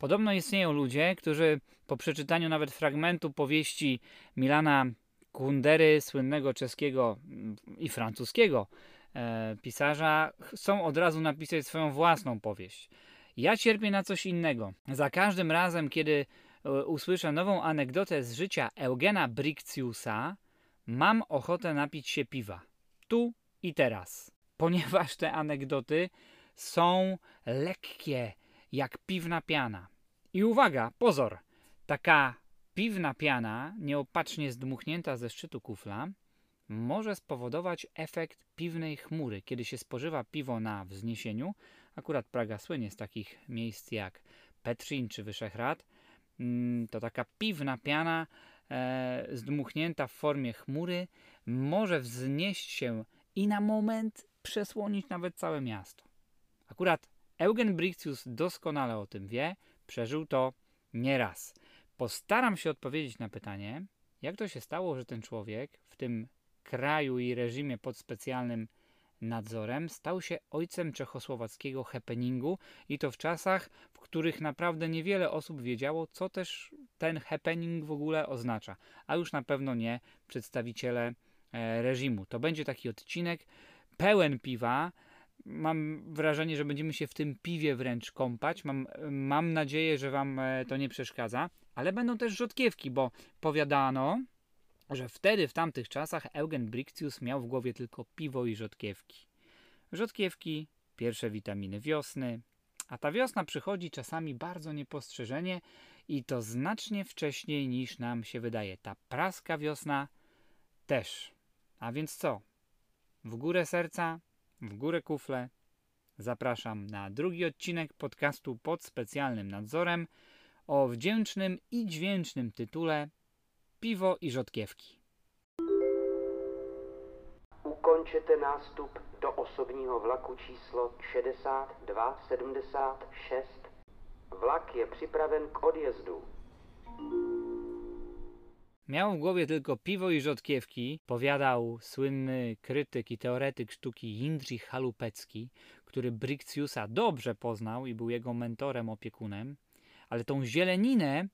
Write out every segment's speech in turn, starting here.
Podobno istnieją ludzie, którzy po przeczytaniu nawet fragmentu powieści Milana Kundery, słynnego czeskiego mm, i francuskiego e, pisarza, chcą od razu napisać swoją własną powieść. Ja cierpię na coś innego. Za każdym razem, kiedy e, usłyszę nową anegdotę z życia Eugena Bricciusa, mam ochotę napić się piwa. Tu i teraz. Ponieważ te anegdoty są lekkie, jak piwna piana. I uwaga, pozor! Taka piwna piana, nieopatrznie zdmuchnięta ze szczytu kufla, może spowodować efekt piwnej chmury. Kiedy się spożywa piwo na wzniesieniu, akurat Praga słynie z takich miejsc jak Petrin czy Wyszehrad, mm, to taka piwna piana e, zdmuchnięta w formie chmury może wznieść się i na moment przesłonić nawet całe miasto. Akurat Eugen Briccius doskonale o tym wie, przeżył to nieraz. Postaram się odpowiedzieć na pytanie, jak to się stało, że ten człowiek w tym kraju i reżimie pod specjalnym nadzorem stał się ojcem czechosłowackiego happeningu i to w czasach, w których naprawdę niewiele osób wiedziało, co też ten happening w ogóle oznacza, a już na pewno nie przedstawiciele e, reżimu. To będzie taki odcinek pełen piwa, mam wrażenie, że będziemy się w tym piwie wręcz kąpać. Mam, mam nadzieję, że Wam e, to nie przeszkadza, ale będą też rzodkiewki, bo powiadano, że wtedy, w tamtych czasach, Eugen Brictius miał w głowie tylko piwo i rzodkiewki. Rzodkiewki, pierwsze witaminy wiosny, a ta wiosna przychodzi czasami bardzo niepostrzeżenie i to znacznie wcześniej niż nam się wydaje. Ta praska wiosna też. A więc co? W górę serca, w górę kufle. Zapraszam na drugi odcinek podcastu pod specjalnym nadzorem o wdzięcznym i dźwięcznym tytule Piwo i rzodkiewki. Ukončete nástup do osobního vlaku číslo 6276. Vlak je připraven k odjezdu. Miał w głowie tylko piwo i rzodkiewki, powiadał słynny krytyk i teoretyk sztuki Jindřich Halupecki, który Bricciusa dobrze poznał i był jego mentorem, opiekunem, ale tą zieleninę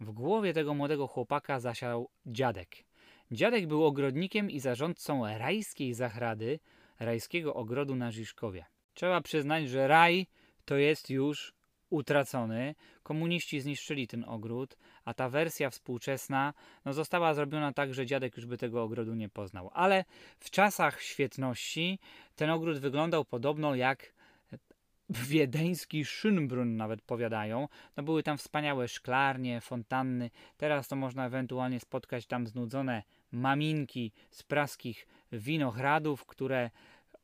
w głowie tego młodego chłopaka zasiał dziadek. Dziadek był ogrodnikiem i zarządcą rajskiej zachrady, rajskiego ogrodu na Żiszkowie. Trzeba przyznać, że raj to jest już utracony. Komuniści zniszczyli ten ogród, a ta wersja współczesna no, została zrobiona tak, że dziadek już by tego ogrodu nie poznał. Ale w czasach świetności ten ogród wyglądał podobno jak wiedeński Schönbrunn nawet powiadają. No były tam wspaniałe szklarnie, fontanny. Teraz to można ewentualnie spotkać tam znudzone maminki z praskich winogradów, które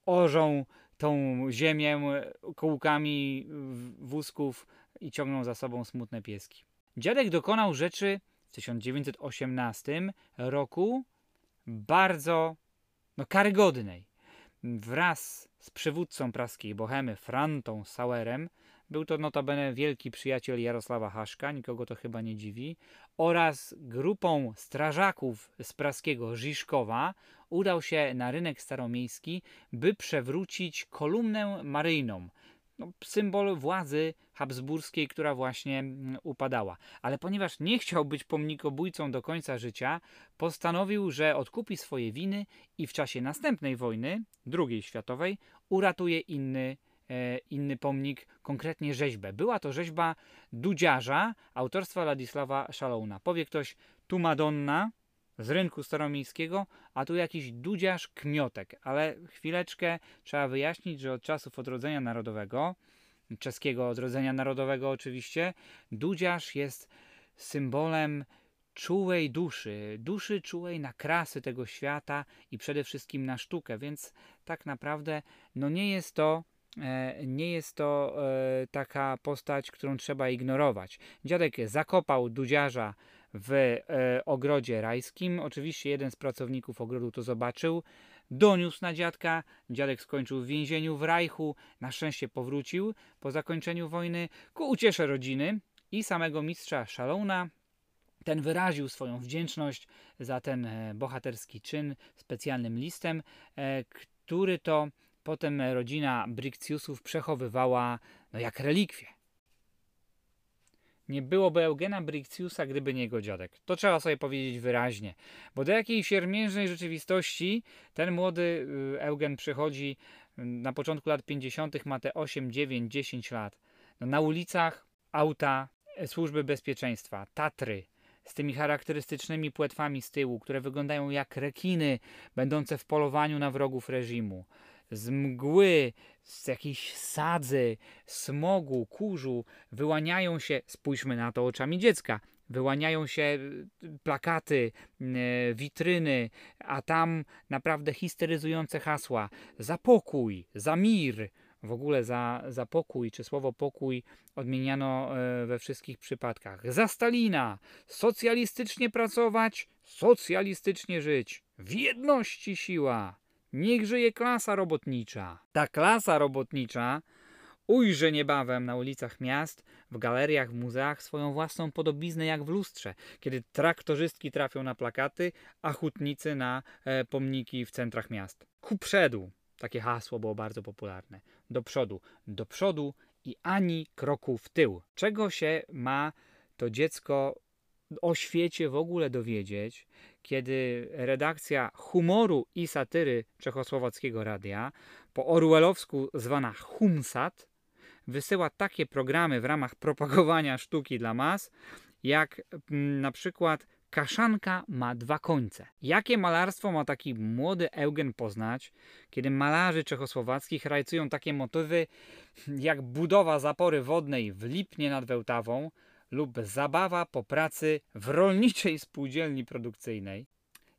orzą tą ziemię kółkami wózków i ciągną za sobą smutne pieski. Dziadek dokonał rzeczy w 1918 roku bardzo no, karygodnej. Wraz z przywódcą praskiej bohemy Frantą Sauerem, był to notabene wielki przyjaciel Jarosława Haszka, nikogo to chyba nie dziwi, oraz grupą strażaków z praskiego Żiszkowa udał się na rynek staromiejski, by przewrócić kolumnę maryjną, no, symbol władzy habsburskiej, która właśnie mm, upadała. Ale ponieważ nie chciał być pomnikobójcą do końca życia, postanowił, że odkupi swoje winy i w czasie następnej wojny, II światowej, uratuje inny inny pomnik, konkretnie rzeźbę. Była to rzeźba Dudziarza autorstwa Ladisława Szalouna. Powie ktoś, tu Madonna, z rynku staromiejskiego, a tu jakiś dudziarz kmiotek. Ale chwileczkę trzeba wyjaśnić, że od czasów odrodzenia narodowego, czeskiego odrodzenia narodowego oczywiście, dudziarz jest symbolem czułej duszy, duszy czułej na krasy tego świata i przede wszystkim na sztukę, więc tak naprawdę no nie jest to e, nie jest to e, taka postać, którą trzeba ignorować. Dziadek zakopał dudziarza w e, ogrodzie rajskim. Oczywiście jeden z pracowników ogrodu to zobaczył, doniósł na dziadka. Dziadek skończył w więzieniu w Rajchu. Na szczęście powrócił po zakończeniu wojny ku uciesze rodziny i samego mistrza Szalona. Ten wyraził swoją wdzięczność za ten e, bohaterski czyn specjalnym listem, e, który to potem rodzina Bricciusów przechowywała no, jak relikwie. Nie byłoby Eugena Bricciusa, gdyby nie jego dziadek. To trzeba sobie powiedzieć wyraźnie. Bo do jakiej siermiężnej rzeczywistości ten młody y, Eugen przychodzi y, na początku lat 50., ma te 8, 9, 10 lat. No, na ulicach auta e, służby bezpieczeństwa, Tatry, z tymi charakterystycznymi płetwami z tyłu, które wyglądają jak rekiny będące w polowaniu na wrogów reżimu. Z mgły, z jakiejś sadzy, smogu, kurzu wyłaniają się, spójrzmy na to oczami dziecka, wyłaniają się y, plakaty, y, witryny, a tam naprawdę histeryzujące hasła za pokój, za mir, w ogóle za, za pokój, czy słowo pokój odmieniano e, we wszystkich przypadkach. Za Stalina! Socjalistycznie pracować, socjalistycznie żyć. W jedności siła! Niech żyje klasa robotnicza. Ta klasa robotnicza ujrzy niebawem na ulicach miast, w galeriach, w muzeach swoją własną podobiznę jak w lustrze, kiedy traktorzystki trafią na plakaty, a hutnicy na e, pomniki w centrach miast. Ku przodu! Takie hasło było bardzo popularne. Do przodu, do przodu i ani kroku w tył. Czego się ma to dziecko o świecie w ogóle dowiedzieć, kiedy redakcja humoru i satyry Czechosłowackiego Radia, po orwellowsku zwana Humsat, wysyła takie programy w ramach propagowania sztuki dla mas, jak mm, na przykład Kaszanka ma dwa końce. Jakie malarstwo ma taki młody Eugen poznać, kiedy malarzy czechosłowackich rajcują takie motywy jak budowa zapory wodnej w Lipnie nad Wełtawą lub zabawa po pracy w rolniczej spółdzielni produkcyjnej?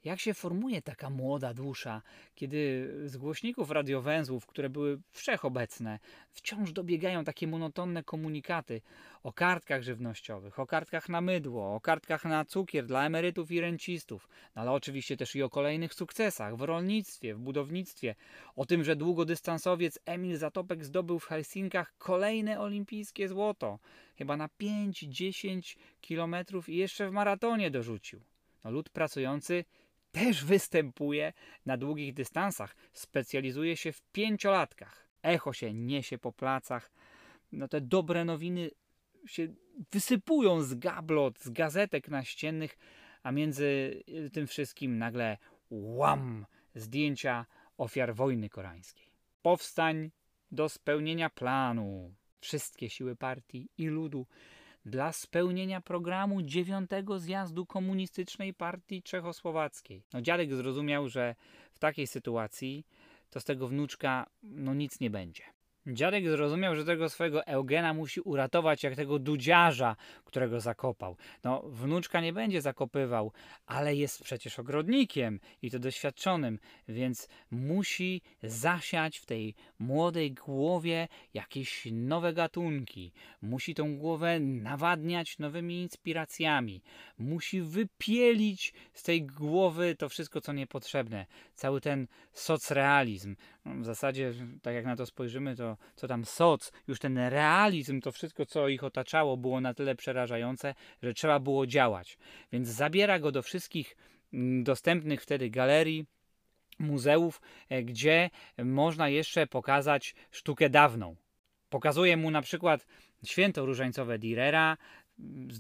Jak się formuje taka młoda dusza, kiedy z głośników radiowęzłów, które były wszechobecne, wciąż dobiegają takie monotonne komunikaty o kartkach żywnościowych, o kartkach na mydło, o kartkach na cukier dla emerytów i rencistów, no ale oczywiście też i o kolejnych sukcesach w rolnictwie, w budownictwie, o tym, że długodystansowiec Emil Zatopek zdobył w Helsinkach kolejne olimpijskie złoto, chyba na 5-10 kilometrów i jeszcze w maratonie dorzucił. No, lud pracujący też występuje na długich dystansach. Specjalizuje się w pięciolatkach. Echo się niesie po placach. No te dobre nowiny się wysypują z gablot, z gazetek naściennych, a między tym wszystkim nagle łam zdjęcia ofiar wojny koreańskiej. Powstań do spełnienia planu. Wszystkie siły partii i ludu dla spełnienia programu dziewiątego zjazdu komunistycznej partii czechosłowackiej. No, dziadek zrozumiał, że w takiej sytuacji to z tego wnuczka no nic nie będzie. Dziadek zrozumiał, że tego swojego Eugena musi uratować jak tego dudziarza, którego zakopał. No, wnuczka nie będzie zakopywał, ale jest przecież ogrodnikiem i to doświadczonym, więc musi zasiać w tej młodej głowie jakieś nowe gatunki. Musi tą głowę nawadniać nowymi inspiracjami. Musi wypielić z tej głowy to wszystko, co niepotrzebne. Cały ten socrealizm. No, w zasadzie, tak jak na to spojrzymy, to co tam soc, już ten realizm, to wszystko, co ich otaczało, było na tyle przerażające, że trzeba było działać. Więc zabiera go do wszystkich mm, dostępnych wtedy galerii, muzeów, e, gdzie można jeszcze pokazać sztukę dawną. Pokazuje mu na przykład święto różańcowe Direra,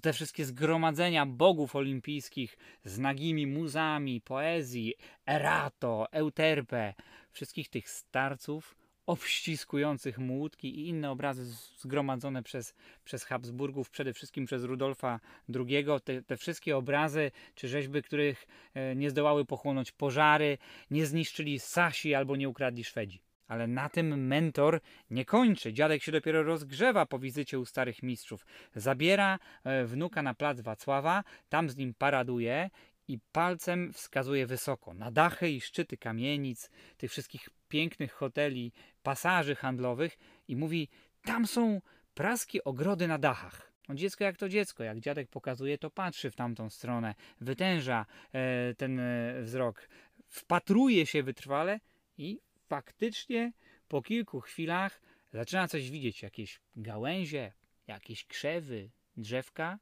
te wszystkie zgromadzenia bogów olimpijskich z nagimi muzami, poezji, Erato, Euterpe, wszystkich tych starców obściskujących młódki i inne obrazy zgromadzone przez, przez Habsburgów, przede wszystkim przez Rudolfa II. Te, te wszystkie obrazy czy rzeźby, których e, nie zdołały pochłonąć pożary, nie zniszczyli Sasi albo nie ukradli Szwedzi. Ale na tym mentor nie kończy. Dziadek się dopiero rozgrzewa po wizycie u starych mistrzów. Zabiera e, wnuka na plac Wacława, tam z nim paraduje i palcem wskazuje wysoko na dachy i szczyty kamienic, tych wszystkich pięknych hoteli, pasaży handlowych i mówi: Tam są praskie ogrody na dachach. No dziecko jak to dziecko, jak dziadek pokazuje, to patrzy w tamtą stronę, wytęża e, ten e, wzrok, wpatruje się wytrwale i faktycznie po kilku chwilach zaczyna coś widzieć, jakieś gałęzie, jakieś krzewy, drzewka.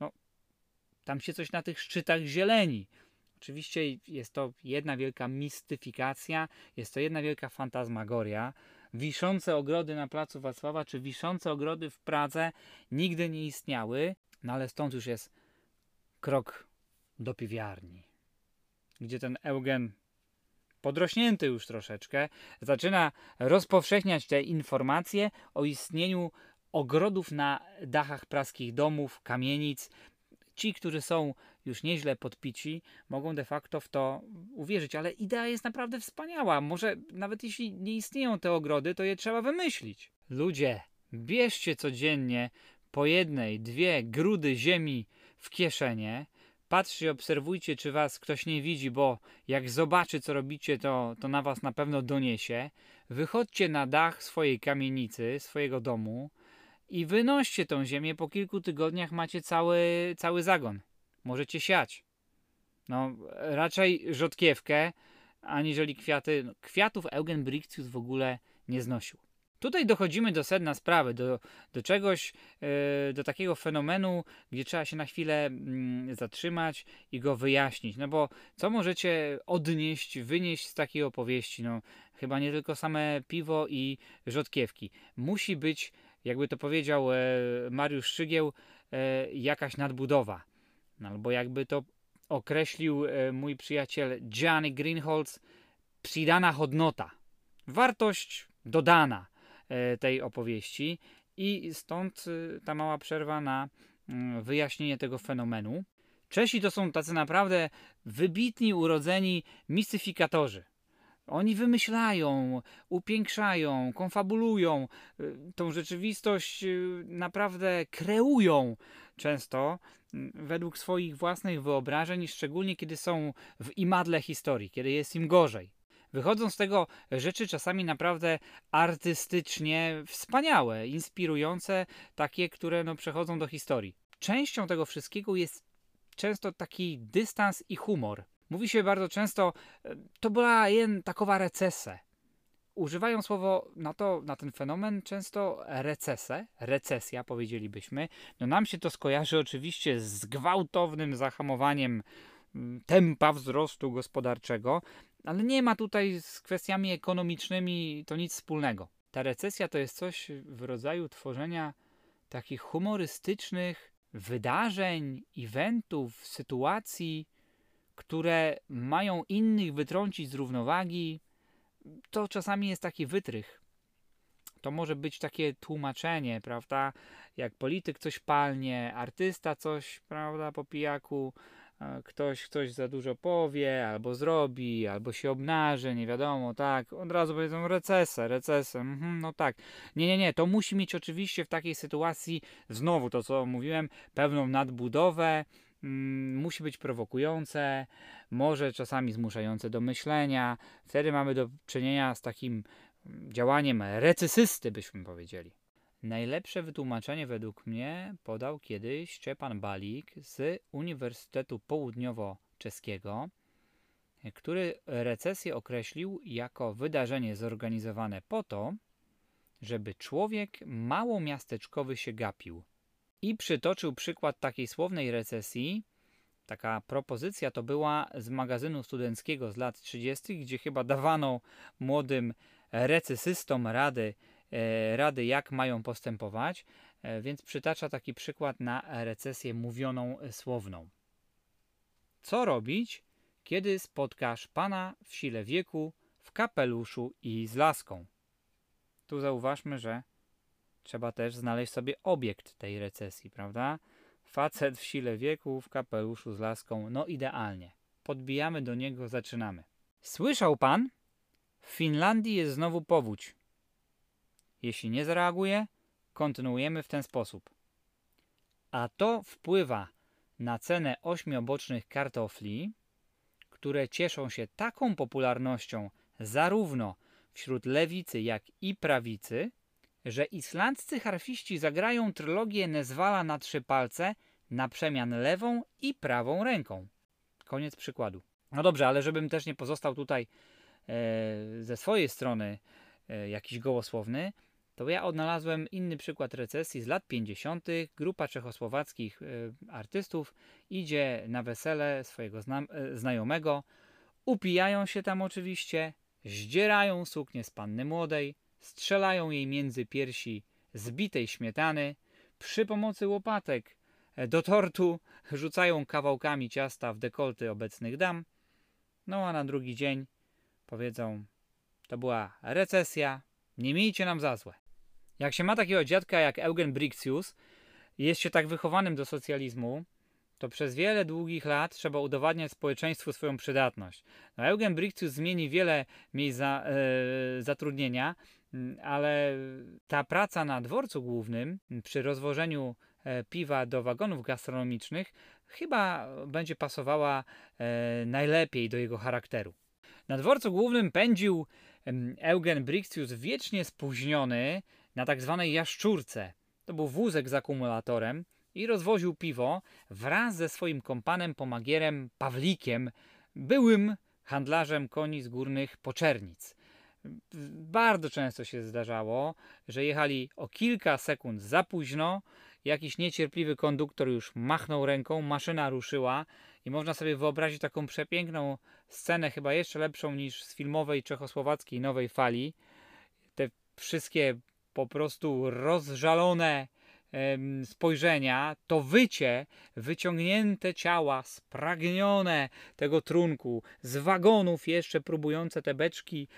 No, tam się coś na tych szczytach zieleni. Oczywiście jest to jedna wielka mistyfikacja, jest to jedna wielka fantasmagoria. wiszące ogrody na placu Wacława, czy wiszące ogrody w Pradze nigdy nie istniały, no ale stąd już jest krok do piwiarni, gdzie ten Eugen podrośnięty już troszeczkę, zaczyna rozpowszechniać te informacje o istnieniu ogrodów na dachach praskich domów, kamienic. Ci, którzy są już nieźle podpici, mogą de facto w to uwierzyć, ale idea jest naprawdę wspaniała. Może nawet jeśli nie istnieją te ogrody, to je trzeba wymyślić. Ludzie, bierzcie codziennie po jednej, dwie grudy ziemi w kieszenie. Patrzcie, obserwujcie, czy was ktoś nie widzi, bo jak zobaczy, co robicie, to, to na was na pewno doniesie. Wychodźcie na dach swojej kamienicy, swojego domu i wynoście tą ziemię. Po kilku tygodniach macie cały, cały zagon. Możecie siać. No, raczej rzodkiewkę, aniżeli kwiaty. No, kwiatów Eugen Brictius w ogóle nie znosił. Tutaj dochodzimy do sedna sprawy, do, do czegoś, yy, do takiego fenomenu, gdzie trzeba się na chwilę yy, zatrzymać i go wyjaśnić. No bo co możecie odnieść, wynieść z takiej opowieści? No, chyba nie tylko same piwo i rzodkiewki. Musi być, jakby to powiedział yy, Mariusz Szygieł, jakaś nadbudowa. No, albo jakby to określił mój przyjaciel Gianni Greenholz, przydana hodnota. Wartość dodana E, tej opowieści i stąd ta mała przerwa na mm, wyjaśnienie tego fenomenu. Czesi to są tacy naprawdę wybitni, urodzeni mistyfikatorzy. Oni wymyślają, upiększają, konfabulują, y, tą rzeczywistość y, naprawdę kreują często mm, według swoich własnych wyobrażeń, szczególnie kiedy są w imadle historii, kiedy jest im gorzej. Wychodzą z tego rzeczy czasami naprawdę artystycznie wspaniałe, inspirujące, takie, które no, przechodzą do historii. Częścią tego wszystkiego jest często taki dystans i humor. Mówi się bardzo często, e, to była jen takowa recesja. Używają słowo na to, na ten fenomen często recesę, recesja powiedzielibyśmy. No nam się to skojarzy oczywiście z gwałtownym zahamowaniem mm, tempa wzrostu gospodarczego, ale nie ma tutaj z kwestiami ekonomicznymi to nic wspólnego. Ta recesja to jest coś w rodzaju tworzenia takich humorystycznych wydarzeń, eventów, sytuacji, które mają innych wytrącić z równowagi. To czasami jest taki wytrych. To może być takie tłumaczenie, prawda? Jak polityk coś palnie, artysta coś, prawda, po pijaku, ktoś coś za dużo powie, albo zrobi, albo się obnaży, nie wiadomo, tak, od razu powiedzą recesę, recesę, mhm, no tak. Nie, nie, nie, to musi mieć oczywiście w takiej sytuacji, znowu to co mówiłem, pewną nadbudowę, musi być prowokujące, może czasami zmuszające do myślenia, wtedy mamy do czynienia z takim działaniem recesysty, byśmy powiedzieli. Najlepsze wytłumaczenie według mnie podał kiedyś Szczepan Balik z Uniwersytetu Południowo-Czeskiego, który recesję określił jako wydarzenie zorganizowane po to, żeby człowiek małomiasteczkowy się gapił. I przytoczył przykład takiej słownej recesji. Taka propozycja to była z magazynu studenckiego z lat 30., gdzie chyba dawano młodym recesystom rady E, rady, jak mają postępować, e, więc przytacza taki przykład na recesję mówioną słowną. Co robić, kiedy spotkasz pana w sile wieku w kapeluszu i z laską? Tu zauważmy, że trzeba też znaleźć sobie obiekt tej recesji, prawda? Facet w sile wieku w kapeluszu z laską, no idealnie. Podbijamy do niego, zaczynamy. Słyszał pan? W Finlandii jest znowu powódź. Jeśli nie zareaguje, kontynuujemy w ten sposób. A to wpływa na cenę ośmiobocznych kartofli, które cieszą się taką popularnością zarówno wśród lewicy, jak i prawicy, że islandzcy harfiści zagrają trylogię Nezwala na trzy palce na przemian lewą i prawą ręką. Koniec przykładu. No dobrze, ale żebym też nie pozostał tutaj e, ze swojej strony e, jakiś gołosłowny, to ja odnalazłem inny przykład recesji z lat 50. Grupa czechosłowackich y, artystów idzie na wesele swojego zna y, znajomego, upijają się tam oczywiście, zdzierają suknię z panny młodej, strzelają jej między piersi zbitej śmietany, przy pomocy łopatek do tortu rzucają kawałkami ciasta w dekolty obecnych dam, no a na drugi dzień powiedzą, to była recesja, nie miejcie nam za złe. Jak się ma takiego dziadka jak Eugen Brixius, jest się tak wychowanym do socjalizmu, to przez wiele długich lat trzeba udowadniać społeczeństwu swoją przydatność. No, Eugen Brixius zmieni wiele miejsc za, e, zatrudnienia, ale ta praca na dworcu głównym przy rozwożeniu e, piwa do wagonów gastronomicznych chyba będzie pasowała e, najlepiej do jego charakteru. Na dworcu głównym pędził Eugen Brixius wiecznie spóźniony na tak zwanej jaszczurce. To był wózek z akumulatorem i rozwoził piwo wraz ze swoim kompanem pomagierem Pawlikiem, byłym handlarzem koni z górnych Poczernic. Bardzo często się zdarzało, że jechali o kilka sekund za późno, jakiś niecierpliwy konduktor już machnął ręką, maszyna ruszyła i można sobie wyobrazić taką przepiękną scenę, chyba jeszcze lepszą niż z filmowej czechosłowackiej nowej fali. Te wszystkie po prostu rozżalone spojrzenia, to wycie, wyciągnięte ciała, spragnione tego trunku, z wagonów jeszcze próbujące te beczki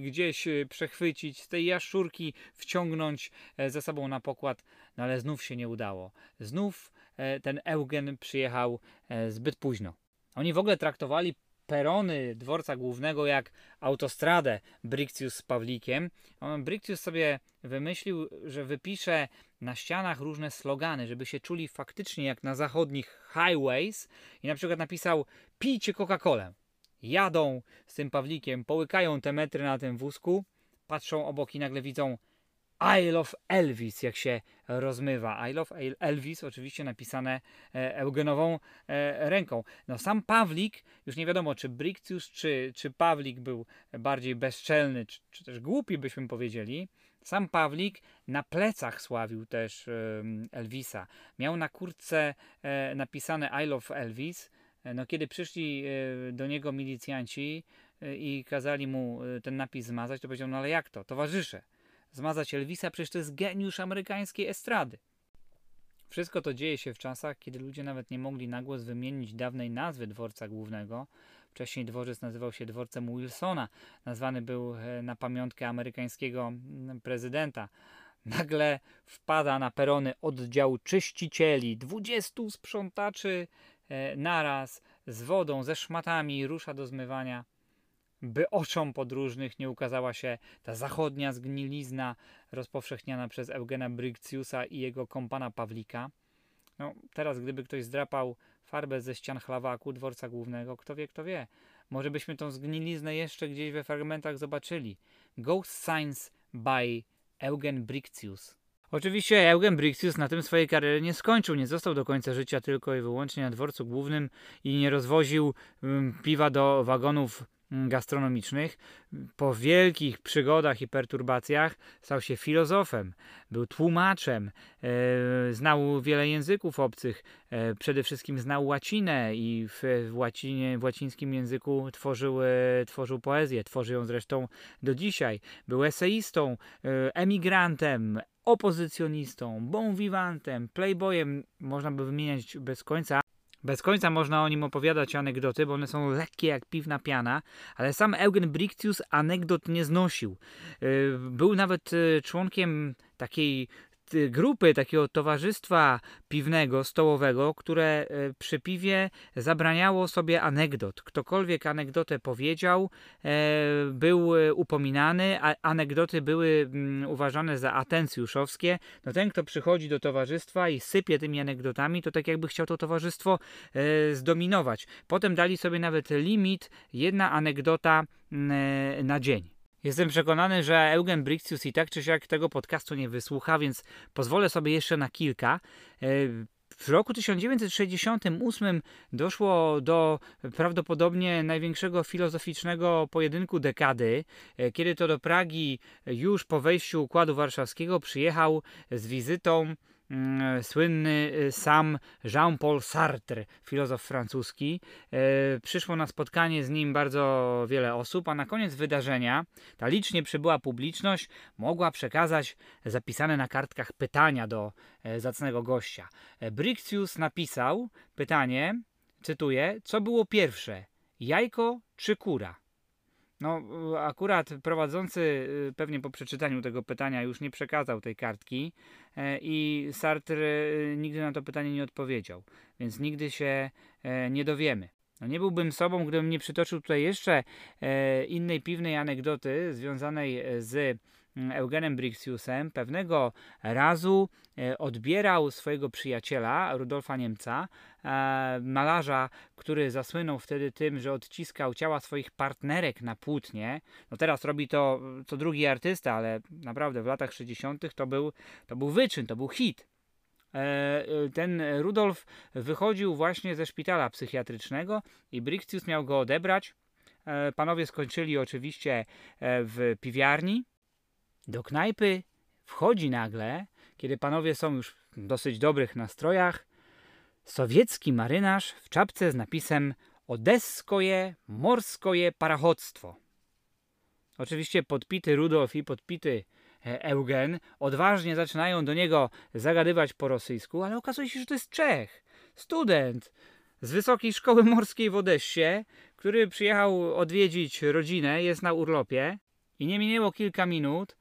gdzieś e, przechwycić, z tej jaszczurki wciągnąć e, ze sobą na pokład, no ale znów się nie udało. Znów e, ten Eugen przyjechał zbyt późno. Oni w ogóle traktowali perony dworca głównego jak autostradę Brixius z Pawlikiem. Brixius sobie wymyślił, że wypisze na ścianach różne slogany, żeby się czuli faktycznie jak na zachodnich highways i na przykład napisał pijcie Coca-Colę. Jadą z tym Pawlikiem, połykają te metry na tym wózku, patrzą obok i nagle widzą I love Elvis, jak się rozmywa. I love Elvis, oczywiście napisane e, eugenową e, ręką. No sam Pawlik, już nie wiadomo, czy Brictius, czy, czy Pawlik był bardziej bezczelny, czy, czy też głupi, byśmy powiedzieli. Sam Pawlik na plecach sławił też Elvisa. Miał na kurtce e, napisane I love Elvis. No, kiedy przyszli do niego milicjanci i kazali mu ten napis zmazać, to powiedział, no ale jak to? Towarzysze, zmazać Elvisa, przecież to jest geniusz amerykańskiej estrady. Wszystko to dzieje się w czasach, kiedy ludzie nawet nie mogli na głos wymienić dawnej nazwy dworca głównego. Wcześniej dworzec nazywał się dworcem Wilsona. Nazwany był e, na pamiątkę amerykańskiego mm, prezydenta. Nagle wpada na perony oddział czyścicieli, dwudziestu sprzątaczy e, naraz z wodą, ze szmatami rusza do zmywania by oczom podróżnych nie ukazała się ta zachodnia zgnilizna rozpowszechniana przez Eugena Brygciusa i jego kompana Pawlika. No, teraz gdyby ktoś zdrapał farbę ze ścian chlawaku dworca głównego, kto wie, kto wie. Może byśmy tą zgniliznę jeszcze gdzieś we fragmentach zobaczyli. Ghost Science by Eugen Brictius. Oczywiście Eugen Brixius na tym swojej kariery nie skończył, nie został do końca życia tylko i wyłącznie na dworcu głównym i nie rozwoził piwa do wagonów gastronomicznych. Po wielkich przygodach i perturbacjach stał się filozofem, był tłumaczem, e, znał wiele języków obcych, e, przede wszystkim znał łacinę i w, łacinie, w łacińskim języku tworzył, e, tworzył poezję, tworzy ją zresztą do dzisiaj. Był eseistą, emigrantem, opozycjonistą, bon vivantem, playboyem, można by wymieniać bez końca. Bez końca można o nim opowiadać anegdoty, bo one są lekkie jak piwna piana, ale sam Eugen Brictius anegdot nie znosił. Y, był nawet y, członkiem takiej grupy, takiego towarzystwa piwnego, stołowego, które e, przy piwie zabraniało sobie anegdot. Ktokolwiek anegdotę powiedział, e, był e, upominany, a anegdoty były mm, uważane za atencjuszowskie. No ten, kto przychodzi do towarzystwa i sypie tymi anegdotami, to tak jakby chciał to towarzystwo zdominować. Potem dali sobie nawet limit, jedna anegdota mm, na dzień. Jestem przekonany, że Eugen Brixius i tak czy siak tego podcastu nie wysłucha, więc pozwolę sobie jeszcze na kilka. E, w roku 1968 doszło do prawdopodobnie największego filozoficznego pojedynku dekady, e, kiedy to do Pragi już po wejściu Układu Warszawskiego przyjechał z wizytą słynny y, sam Jean-Paul Sartre, filozof francuski. E, Przyszło na spotkanie z nim bardzo wiele osób, a na koniec wydarzenia ta licznie przybyła publiczność mogła przekazać zapisane na kartkach pytania do e, zacnego gościa. E, Brixius napisał pytanie, cytuję, co było pierwsze, jajko czy kura? No, y, akurat prowadzący y, pewnie po przeczytaniu tego pytania już nie przekazał tej kartki e, i Sartre y, nigdy na to pytanie nie odpowiedział, więc nigdy się e, nie dowiemy. No nie byłbym sobą, gdybym nie przytoczył tutaj jeszcze e, innej piwnej anegdoty związanej z Eugenem Brixiusem. Pewnego razu e, odbierał swojego przyjaciela, Rudolfa Niemca, e, malarza, który zasłynął wtedy tym, że odciskał ciała swoich partnerek na płótnie. No teraz robi to e, co drugi artysta, ale naprawdę w latach 60. to był, to był wyczyn, to był hit. E, Ten Rudolf wychodził właśnie ze szpitala psychiatrycznego i Brixius miał go odebrać. Panowie skończyli oczywiście w piwiarni. Do knajpy wchodzi nagle, kiedy panowie są już w dosyć dobrych nastrojach, sowiecki marynarz w czapce z napisem Odeskoje morskoje parachodztwo. Oczywiście podpity Rudolf i podpity e, Eugen odważnie zaczynają do niego zagadywać po rosyjsku, ale okazuje się, że to jest Czech, student z Wysokiej Szkoły Morskiej w Odessie, który przyjechał odwiedzić rodzinę, jest na urlopie i nie minęło kilka minut,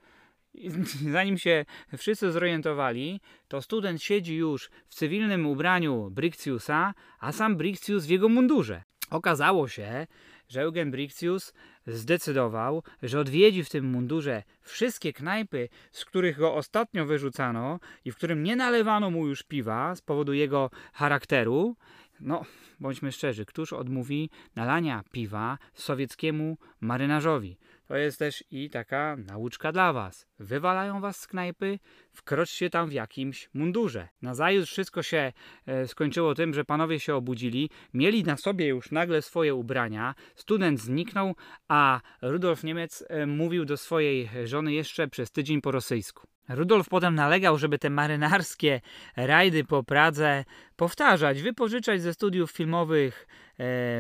zanim się wszyscy zorientowali, to student siedzi już w cywilnym ubraniu Brixiusa, a sam Brixius w jego mundurze. Okazało się, że Eugen Brixius zdecydował, że odwiedzi w tym mundurze wszystkie knajpy, z których go ostatnio wyrzucano i w którym nie nalewano mu już piwa z powodu jego charakteru. No, bądźmy szczerzy, któż odmówi nalania piwa sowieckiemu marynarzowi? To jest też i taka nauczka dla was. Wywalają was z knajpy, wkroczcie tam w jakimś mundurze. Nazajutrz wszystko się e, skończyło tym, że panowie się obudzili, mieli na sobie już nagle swoje ubrania, student zniknął, a Rudolf Niemiec e, mówił do swojej żony jeszcze przez tydzień po rosyjsku. Rudolf potem nalegał, żeby te marynarskie rajdy po Pradze powtarzać, wypożyczać ze studiów filmowych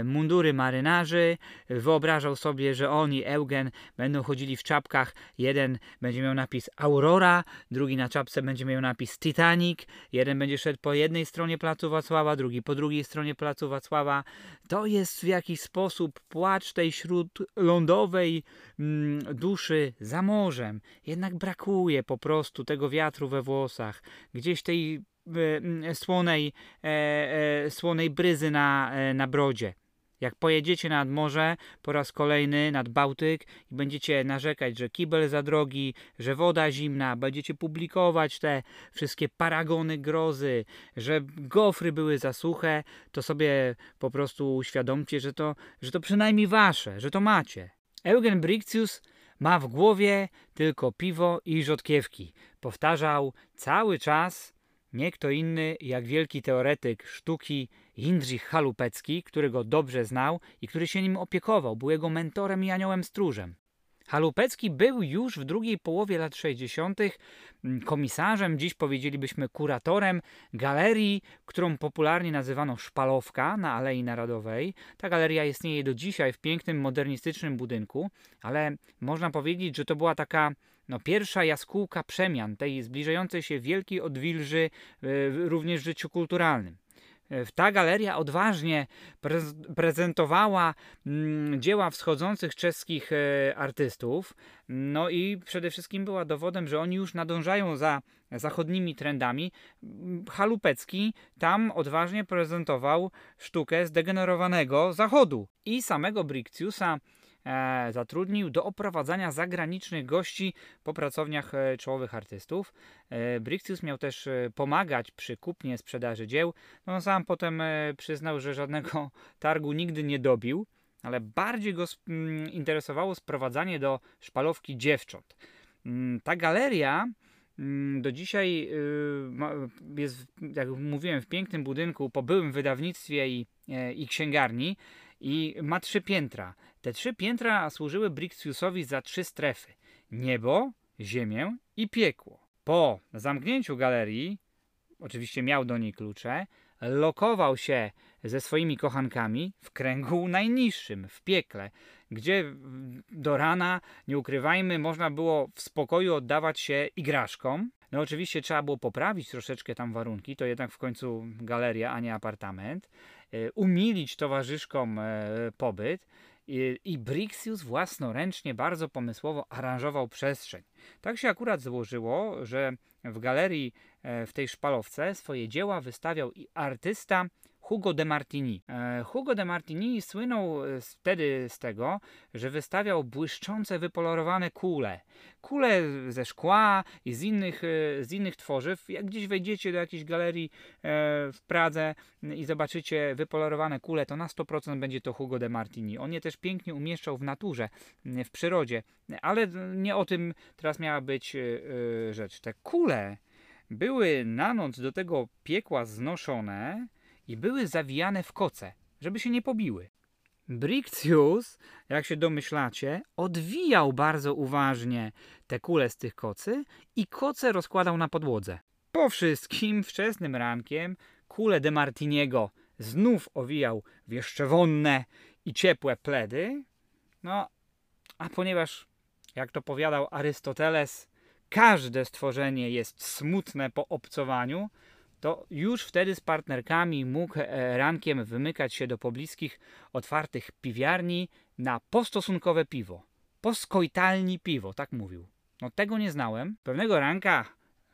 mundury marynarzy. Wyobrażał sobie, że on i Eugen będą chodzili w czapkach. Jeden będzie miał napis Aurora, drugi na czapce będzie miał napis Titanic. Jeden będzie szedł po jednej stronie placu Wacława, drugi po drugiej stronie placu Wacława. To jest w jakiś sposób płacz tej śródlądowej mm, duszy za morzem. Jednak brakuje po prostu tego wiatru we włosach, gdzieś tej e, słonej, e, e, słonej bryzy na, e, na brodzie. Jak pojedziecie nad morze po raz kolejny, nad Bałtyk i będziecie narzekać, że kibel za drogi, że woda zimna, będziecie publikować te wszystkie paragony grozy, że gofry były za suche, to sobie po prostu uświadomcie, że to, że to przynajmniej wasze, że to macie. Eugen Brixius ma w głowie tylko piwo i rzodkiewki. Powtarzał cały czas nie kto inny jak wielki teoretyk sztuki Jindrzich Halupecki, którego dobrze znał i który się nim opiekował, był jego mentorem i aniołem stróżem. Halupecki był już w drugiej połowie lat 60. komisarzem, dziś powiedzielibyśmy kuratorem galerii, którą popularnie nazywano Szpalowka na Alei Narodowej. Ta galeria istnieje do dzisiaj w pięknym, modernistycznym budynku, ale można powiedzieć, że to była taka no, pierwsza jaskółka przemian tej zbliżającej się wielkiej odwilży e, również w życiu kulturalnym. E, Ta galeria odważnie prez- prezentowała mm, dzieła wschodzących czeskich e, artystów, no i przede wszystkim była dowodem, że oni już nadążają za zachodnimi trendami. Mm, Halupecki tam odważnie prezentował sztukę zdegenerowanego zachodu i samego Brixiusa e, zatrudnił do oprowadzania zagranicznych gości po pracowniach e, czołowych artystów. E, Brixius miał też e, pomagać przy kupnie sprzedaży dzieł. No, sam potem e, przyznał, że żadnego targu nigdy nie dobił, ale bardziej go mm, interesowało sprowadzanie do szpalowki dziewcząt. Mm, Ta galeria mm, do dzisiaj y, jest, jak mówiłem, w pięknym budynku po byłym wydawnictwie i, e, i księgarni i ma trzy piętra. Te trzy piętra służyły Brixiusowi za trzy strefy: niebo, ziemię i piekło. Po zamknięciu galerii oczywiście miał do niej klucze, lokował się ze swoimi kochankami w kręgu najniższym, w piekle, gdzie do rana, nie ukrywajmy, można było w spokoju oddawać się igraszkom. No oczywiście trzeba było poprawić troszeczkę tam warunki, to jednak w końcu galeria, a nie apartament. E, umilić towarzyszkom e, pobyt i, Brixius własnoręcznie, bardzo pomysłowo aranżował przestrzeń. Tak się akurat złożyło, że w galerii e, w tej szpalowce swoje dzieła wystawiał i artysta Hugo de Martini. E, Hugo de Martini słynął e, wtedy z tego, że wystawiał błyszczące, wypolerowane kule. Kule ze szkła i z innych, e, z innych tworzyw. Jak gdzieś wejdziecie do jakiejś galerii w Pradze i zobaczycie wypolerowane kule, to na 100% będzie to Hugo de Martini. On je też pięknie umieszczał w naturze, w przyrodzie. Ale nie o tym teraz miała być rzecz. Te kule były na noc do tego piekła znoszone i były zawijane w koce, żeby się nie pobiły. Brictius, jak się domyślacie, odwijał bardzo uważnie te kule z tych kocy i koce rozkładał na podłodze. Po wszystkim wczesnym rankiem kule de Martiniego znów owijał w jeszcze wonne i ciepłe pledy. No, a ponieważ, jak to powiadał Arystoteles, każde stworzenie jest smutne po obcowaniu, to już wtedy z partnerkami mógł e, rankiem wymykać się do pobliskich otwartych piwiarni na postosunkowe piwo. Poskojtalni piwo, tak mówił. No tego nie znałem. Pewnego ranka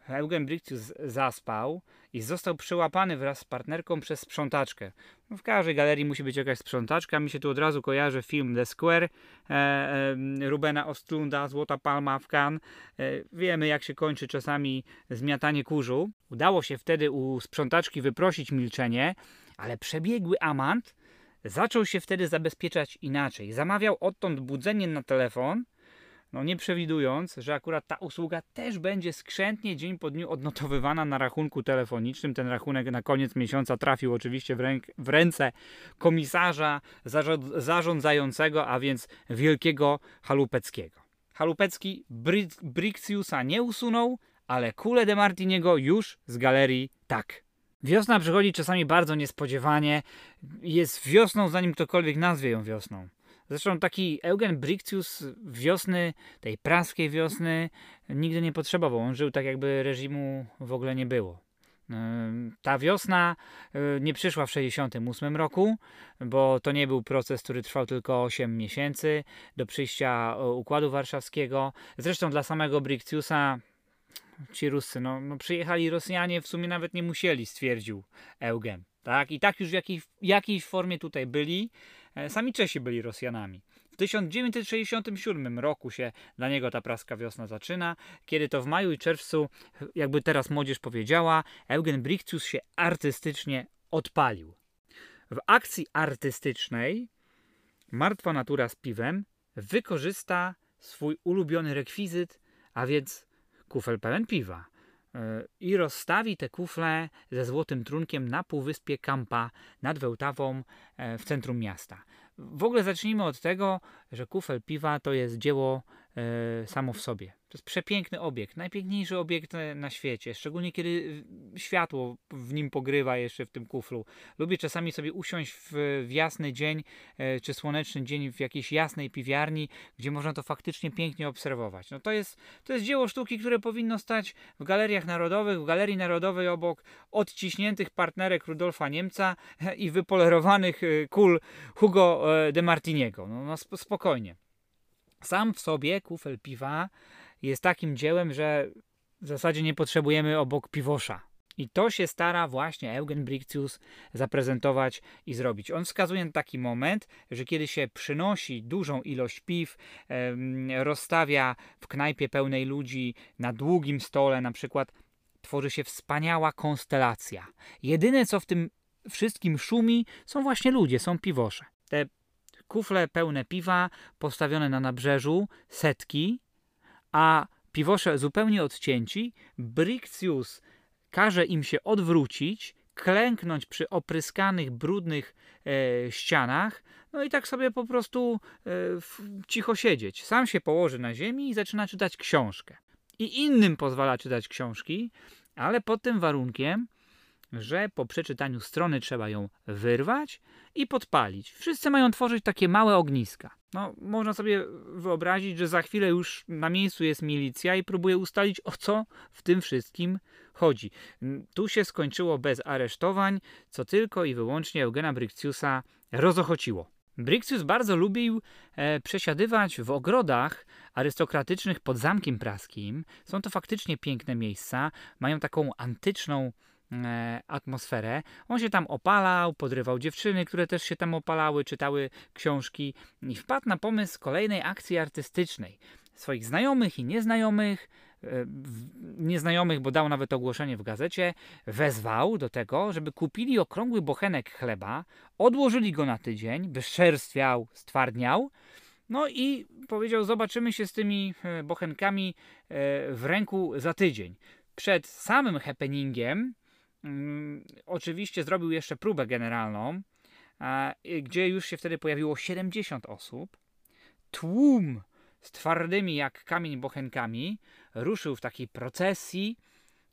Eugen Brictius zaspał i został przyłapany wraz z partnerką przez sprzątaczkę. W każdej galerii musi być jakaś sprzątaczka. Mi się tu od razu kojarzy film The Square e, e, Rubena Ostlunda, Złota Palma w Cannes. E, wiemy jak się kończy czasami zmiatanie kurzu. Udało się wtedy u sprzątaczki wyprosić milczenie, ale przebiegły amant zaczął się wtedy zabezpieczać inaczej. Zamawiał odtąd budzenie na telefon, no nie przewidując, że akurat ta usługa też będzie skrzętnie dzień po dniu odnotowywana na rachunku telefonicznym. Ten rachunek na koniec miesiąca trafił oczywiście w, ręk, w ręce komisarza zarządzającego, a więc wielkiego Halupeckiego. Halupecki Bry Brixiusa nie usunął, ale kulę de Martiniego już z galerii tak. Wiosna przychodzi czasami bardzo niespodziewanie. Jest wiosną, zanim ktokolwiek nazwie ją wiosną. Zresztą taki Eugen Brictius wiosny, tej praskiej wiosny, nigdy nie potrzebował. On żył tak, jakby reżimu w ogóle nie było. Ta wiosna y, nie przyszła w 1968 roku, bo to nie był proces, który trwał tylko 8 miesięcy do przyjścia Układu Warszawskiego. Zresztą dla samego Brictiusa ci Ruscy, no, no przyjechali Rosjanie, w sumie nawet nie musieli, stwierdził Eugen. Tak? I tak już w jakiej, jakiejś formie tutaj byli. E, sami Czesi byli Rosjanami. W 1967 roku się dla niego ta praska wiosna zaczyna, kiedy to w maju i czerwcu, jakby teraz młodzież powiedziała, Eugen Brichtius się artystycznie odpalił. W akcji artystycznej Martwa Natura z piwem wykorzysta swój ulubiony rekwizyt, a więc kufel pełen piwa i rozstawi te kufle ze złotym trunkiem na półwyspie Kampa nad Wełtawą e, w centrum miasta. W ogóle zacznijmy od tego, że kufel piwa to jest dzieło samo w sobie. To jest przepiękny obiekt, najpiękniejszy obiekt na świecie, szczególnie kiedy światło w nim pogrywa jeszcze w tym kuflu. Lubię czasami sobie usiąść w, w jasny dzień e, czy słoneczny dzień w jakiejś jasnej piwiarni, gdzie można to faktycznie pięknie obserwować. No to jest, to jest dzieło sztuki, które powinno stać w galeriach narodowych, w Galerii Narodowej obok odciśniętych partnerek Rudolfa Niemca i wypolerowanych e, kul Hugo e, de Martiniego. No, no spokojnie. Sam w sobie kufel piwa jest takim dziełem, że w zasadzie nie potrzebujemy obok piwosza. I to się stara właśnie Eugen Brictius zaprezentować i zrobić. On wskazuje na taki moment, że kiedy się przynosi dużą ilość piw, rozstawia w knajpie pełnej ludzi na długim stole na przykład, tworzy się wspaniała konstelacja. Jedyne co w tym wszystkim szumi są właśnie ludzie, są piwosze. Te kufle pełne piwa postawione na nabrzeżu, setki, a piwosze zupełnie odcięci, Brictius każe im się odwrócić, klęknąć przy opryskanych, brudnych e, ścianach, no i tak sobie po prostu e, cicho siedzieć. Sam się położy na ziemi i zaczyna czytać książkę. I innym pozwala czytać książki, ale pod tym warunkiem, że po przeczytaniu strony trzeba ją wyrwać i podpalić. Wszyscy mają tworzyć takie małe ogniska. No, można sobie wyobrazić, że za chwilę już na miejscu jest milicja i próbuje ustalić, o co w tym wszystkim chodzi. Tu się skończyło bez aresztowań, co tylko i wyłącznie Eugena Brictiusa rozochociło. Brictius bardzo lubił e, przesiadywać w ogrodach arystokratycznych pod Zamkiem Praskim. Są to faktycznie piękne miejsca, mają taką antyczną atmosferę. On się tam opalał, podrywał dziewczyny, które też się tam opalały, czytały książki i wpadł na pomysł kolejnej akcji artystycznej. Swoich znajomych i nieznajomych E, nieznajomych, bo dał nawet ogłoszenie w gazecie, wezwał do tego, żeby kupili okrągły bochenek chleba, odłożyli go na tydzień, by szerstwiał, stwardniał, no i powiedział, zobaczymy się z tymi e, bochenkami e, w ręku za tydzień. Przed samym happeningiem oczywiście zrobił jeszcze próbę generalną, gdzie już się wtedy pojawiło 70 osób. Tłum z twardymi jak kamień bochenkami ruszył w takiej procesji,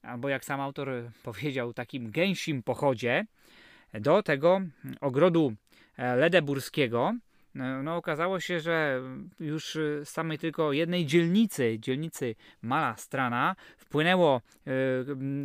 albo jak sam autor powiedział, takim gęsim pochodzie do tego ogrodu ledeburskiego, no, no, okazało się, że już z samej tylko jednej dzielnicy, dzielnicy Mala Strana, wpłynęło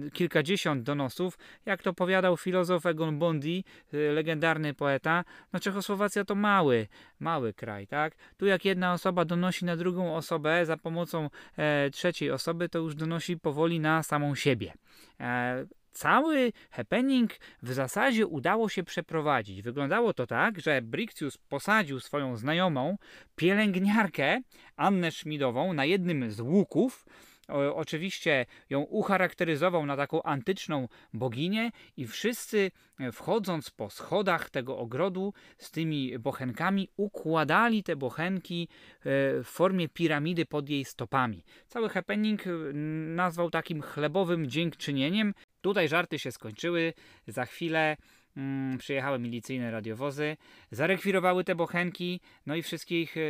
y, kilkadziesiąt donosów. Jak to powiadał filozof Egon Bondi, y, legendarny poeta, no Czechosłowacja to mały, mały kraj, tak? Tu jak jedna osoba donosi na drugą osobę za pomocą e, trzeciej osoby, to już donosi powoli na samą siebie. E, cały happening w zasadzie udało się przeprowadzić. Wyglądało to tak, że Brictius posadził swoją znajomą pielęgniarkę Annę Szmidową na jednym z łuków. O, oczywiście ją ucharakteryzował na taką antyczną boginię i wszyscy e, wchodząc po schodach tego ogrodu z tymi bochenkami układali te bochenki e, w formie piramidy pod jej stopami. Cały happening e, nazwał takim chlebowym dziękczynieniem Tutaj żarty się skończyły. Za chwilę mm, przyjechały milicyjne radiowozy, zarekwirowały te bochenki, no i wszystkich e,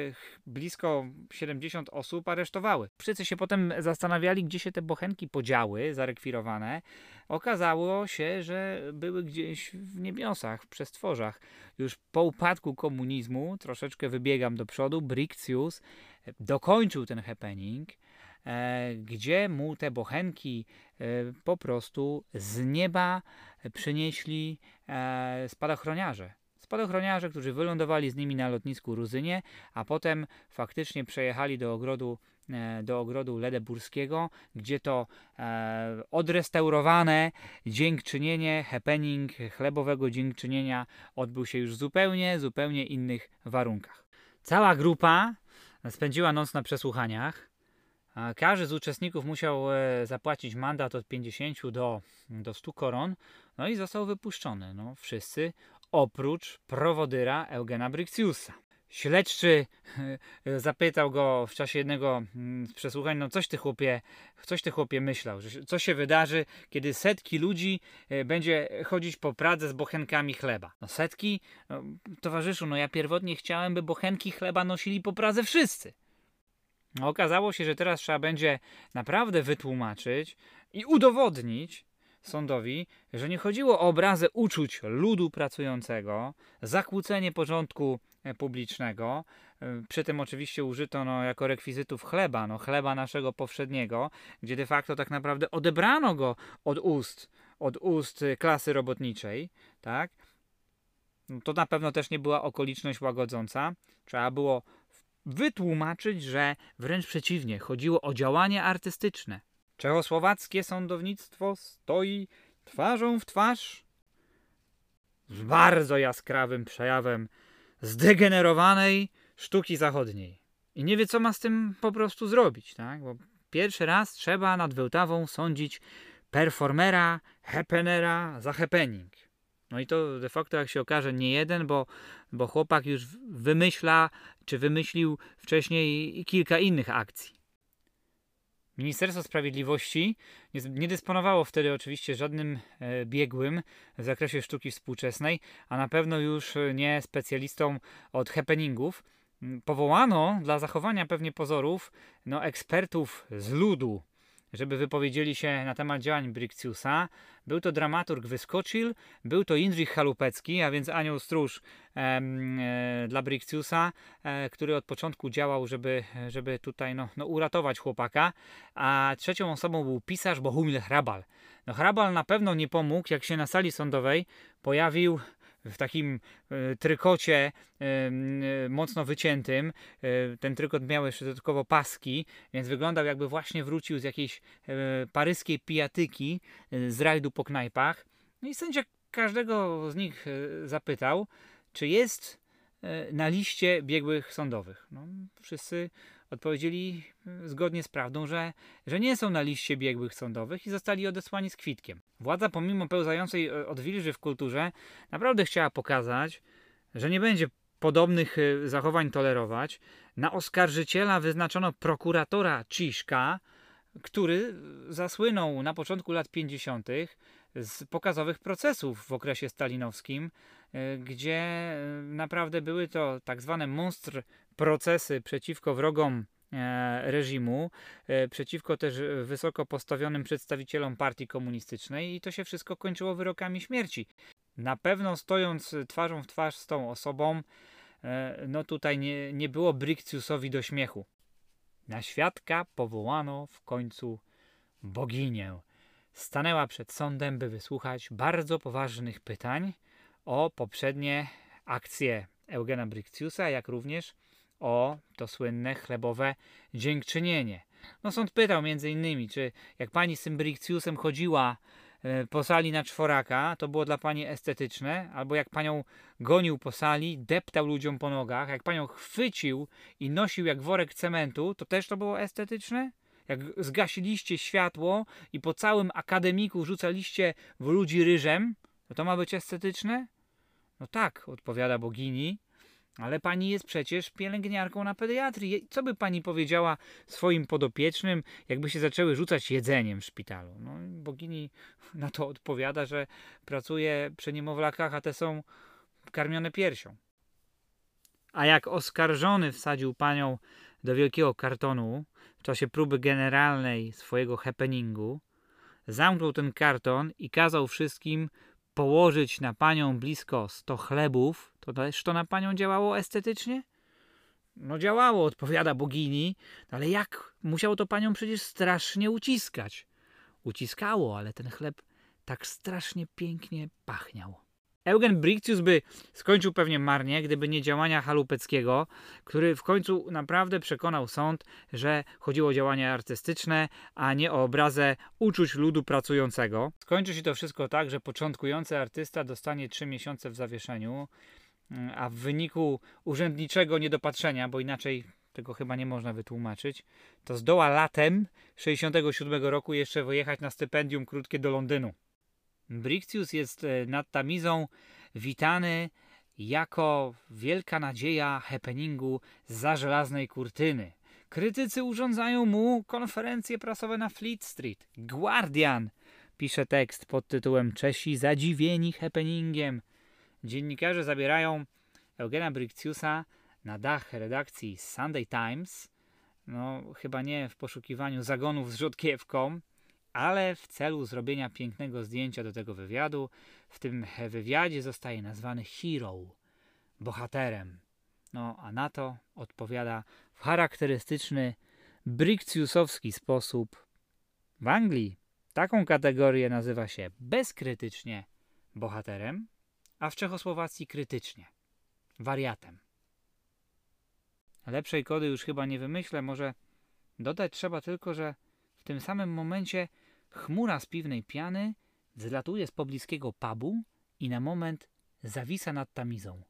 blisko 70 osób aresztowały. Wszyscy się potem zastanawiali, gdzie się te bochenki podziały, zarekwirowane. Okazało się, że były gdzieś w niebiosach, w przestworzach. Już po upadku komunizmu, troszeczkę wybiegam do przodu, Brictius dokończył ten happening E, gdzie mu te bochenki e, po prostu z nieba przynieśli e, spadochroniarze. Spadochroniarze, którzy wylądowali z nimi na lotnisku Ruzynie, a potem faktycznie przejechali do ogrodu do ogrodu Ledeburskiego, gdzie to e, odrestaurowane dziękczynienie, happening chlebowego dziękczynienia odbył się już w zupełnie, zupełnie innych warunkach. Cała grupa spędziła noc na przesłuchaniach. Każdy z uczestników musiał e, zapłacić mandat od 50 do, do 100 koron, no i został wypuszczony. No, wszyscy oprócz prowodyra Eugena Brictiusa. Śledczy e, zapytał go w czasie jednego mm, z przesłuchań, no coś ty chłopie, coś ty chłopie myślał, że co się wydarzy, kiedy setki ludzi e, będzie chodzić po Pradze z bochenkami chleba. No setki, no, towarzyszu, no ja pierwotnie chciałem, by bochenki chleba nosili po Pradze wszyscy. Okazało się, że teraz trzeba będzie naprawdę wytłumaczyć i udowodnić sądowi, że nie chodziło o obrazę uczuć ludu pracującego, zakłócenie porządku e, publicznego. E, przy tym oczywiście użyto no, jako rekwizytów chleba, no, chleba naszego powszedniego, gdzie de facto tak naprawdę odebrano go od ust, od ust klasy robotniczej, tak? No, to na pewno też nie była okoliczność łagodząca. Trzeba było wytłumaczyć, że wręcz przeciwnie, chodziło o działanie artystyczne. Czechosłowackie sądownictwo stoi twarzą w twarz z bardzo jaskrawym przejawem zdegenerowanej sztuki zachodniej. I nie wie, co ma z tym po prostu zrobić, tak? Bo pierwszy raz trzeba nad Wełtawą sądzić performera, happenera za happening. No i to de facto, jak się okaże, nie jeden, bo, bo chłopak już wymyśla, czy wymyślił wcześniej kilka innych akcji. Ministerstwo Sprawiedliwości nie, nie, dysponowało wtedy oczywiście żadnym e, biegłym w zakresie sztuki współczesnej, a na pewno już nie specjalistą od happeningów. Powołano dla zachowania pewnie pozorów no, ekspertów z ludu, żeby wypowiedzieli się na temat działań Brictiusa. Był to dramaturg Wyskoczyl, był to Indrich Halupecki, a więc anioł stróż e, dla Brictiusa, e, który od początku działał, żeby, żeby tutaj no, no, uratować chłopaka. A trzecią osobą był pisarz Bohumil Hrabal. No, Hrabal na pewno nie pomógł, jak się na sali sądowej pojawił w takim e, trykocie e, e, mocno wyciętym. Ten trykot miał jeszcze dodatkowo paski, więc wyglądał jakby właśnie wrócił z jakiejś paryskiej pijatyki z rajdu po knajpach. No i sędzia każdego z nich zapytał, czy jest na liście biegłych sądowych. No, wszyscy odpowiedzieli e, zgodnie z prawdą, że, że nie są na liście biegłych sądowych i zostali odesłani z kwitkiem. Władza, pomimo pełzającej e, odwilży w kulturze, naprawdę chciała pokazać, że nie będzie podobnych e, zachowań tolerować. Na oskarżyciela wyznaczono prokuratora Ciszka, który zasłynął na początku lat 50. z pokazowych procesów w okresie stalinowskim, e, gdzie e, naprawdę były to tak zwane monstr procesy przeciwko wrogom e, reżimu, e, przeciwko też wysoko postawionym przedstawicielom partii komunistycznej i to się wszystko kończyło wyrokami śmierci. Na pewno stojąc twarzą w twarz z tą osobą, e, no tutaj nie, nie było Brictiusowi do śmiechu. Na świadka powołano w końcu boginię. Stanęła przed sądem, by wysłuchać bardzo poważnych pytań o poprzednie akcje Eugena Brictiusa, jak również o to słynne chlebowe dziękczynienie. No sąd pytał między innymi, czy jak pani z chodziła e, po sali na czworaka, to było dla pani estetyczne, albo jak panią gonił po sali, deptał ludziom po nogach, jak panią chwycił i nosił jak worek cementu, to też to było estetyczne? Jak zgasiliście światło i po całym akademiku rzucaliście w ludzi ryżem, to to ma być estetyczne? No tak, odpowiada bogini, ale pani jest przecież pielęgniarką na pediatrii. Co by pani powiedziała swoim podopiecznym, jakby się zaczęły rzucać jedzeniem w szpitalu? No, bogini na to odpowiada, że pracuje przy niemowlakach, a te są karmione piersią. A jak oskarżony wsadził panią do wielkiego kartonu w czasie próby generalnej swojego happeningu, zamknął ten karton i kazał wszystkim położyć na panią blisko 100 chlebów, to też to na panią działało estetycznie? No działało, odpowiada bogini, ale jak? Musiał to panią przecież strasznie uciskać. Uciskało, ale ten chleb tak strasznie pięknie pachniał. Eugen Brictius by skończył pewnie marnie, gdyby nie działania Halupeckiego, który w końcu naprawdę przekonał sąd, że chodziło o działania artystyczne, a nie o obrazę uczuć ludu pracującego. Skończy się to wszystko tak, że początkujący artysta dostanie 3 miesiące w zawieszeniu, mm, a w wyniku urzędniczego niedopatrzenia, bo inaczej tego chyba nie można wytłumaczyć, to zdoła latem 67 roku jeszcze wyjechać na stypendium krótkie do Londynu. Brictius jest e, nad Tamizą witany jako wielka nadzieja happeningu za żelaznej kurtyny. Krytycy urządzają mu konferencje prasowe na Fleet Street. Guardian pisze tekst pod tytułem Czesi zadziwieni happeningiem. Dziennikarze zabierają Eugena Brictiusa na dach redakcji Sunday Times. No, chyba nie w poszukiwaniu zagonów z rzodkiewką, ale w celu zrobienia pięknego zdjęcia do tego wywiadu, w tym wywiadzie zostaje nazwany hero, bohaterem. No a na to odpowiada w charakterystyczny Brictiusowski sposób. W Anglii taką kategorię nazywa się bezkrytycznie bohaterem, a w Czechosłowacji krytycznie wariatem. Lepszej kody już chyba nie wymyślę, może dodać trzeba tylko, że w tym samym momencie Chmura z piwnej piany zlatuje z pobliskiego pubu i na moment zawisa nad tamizą.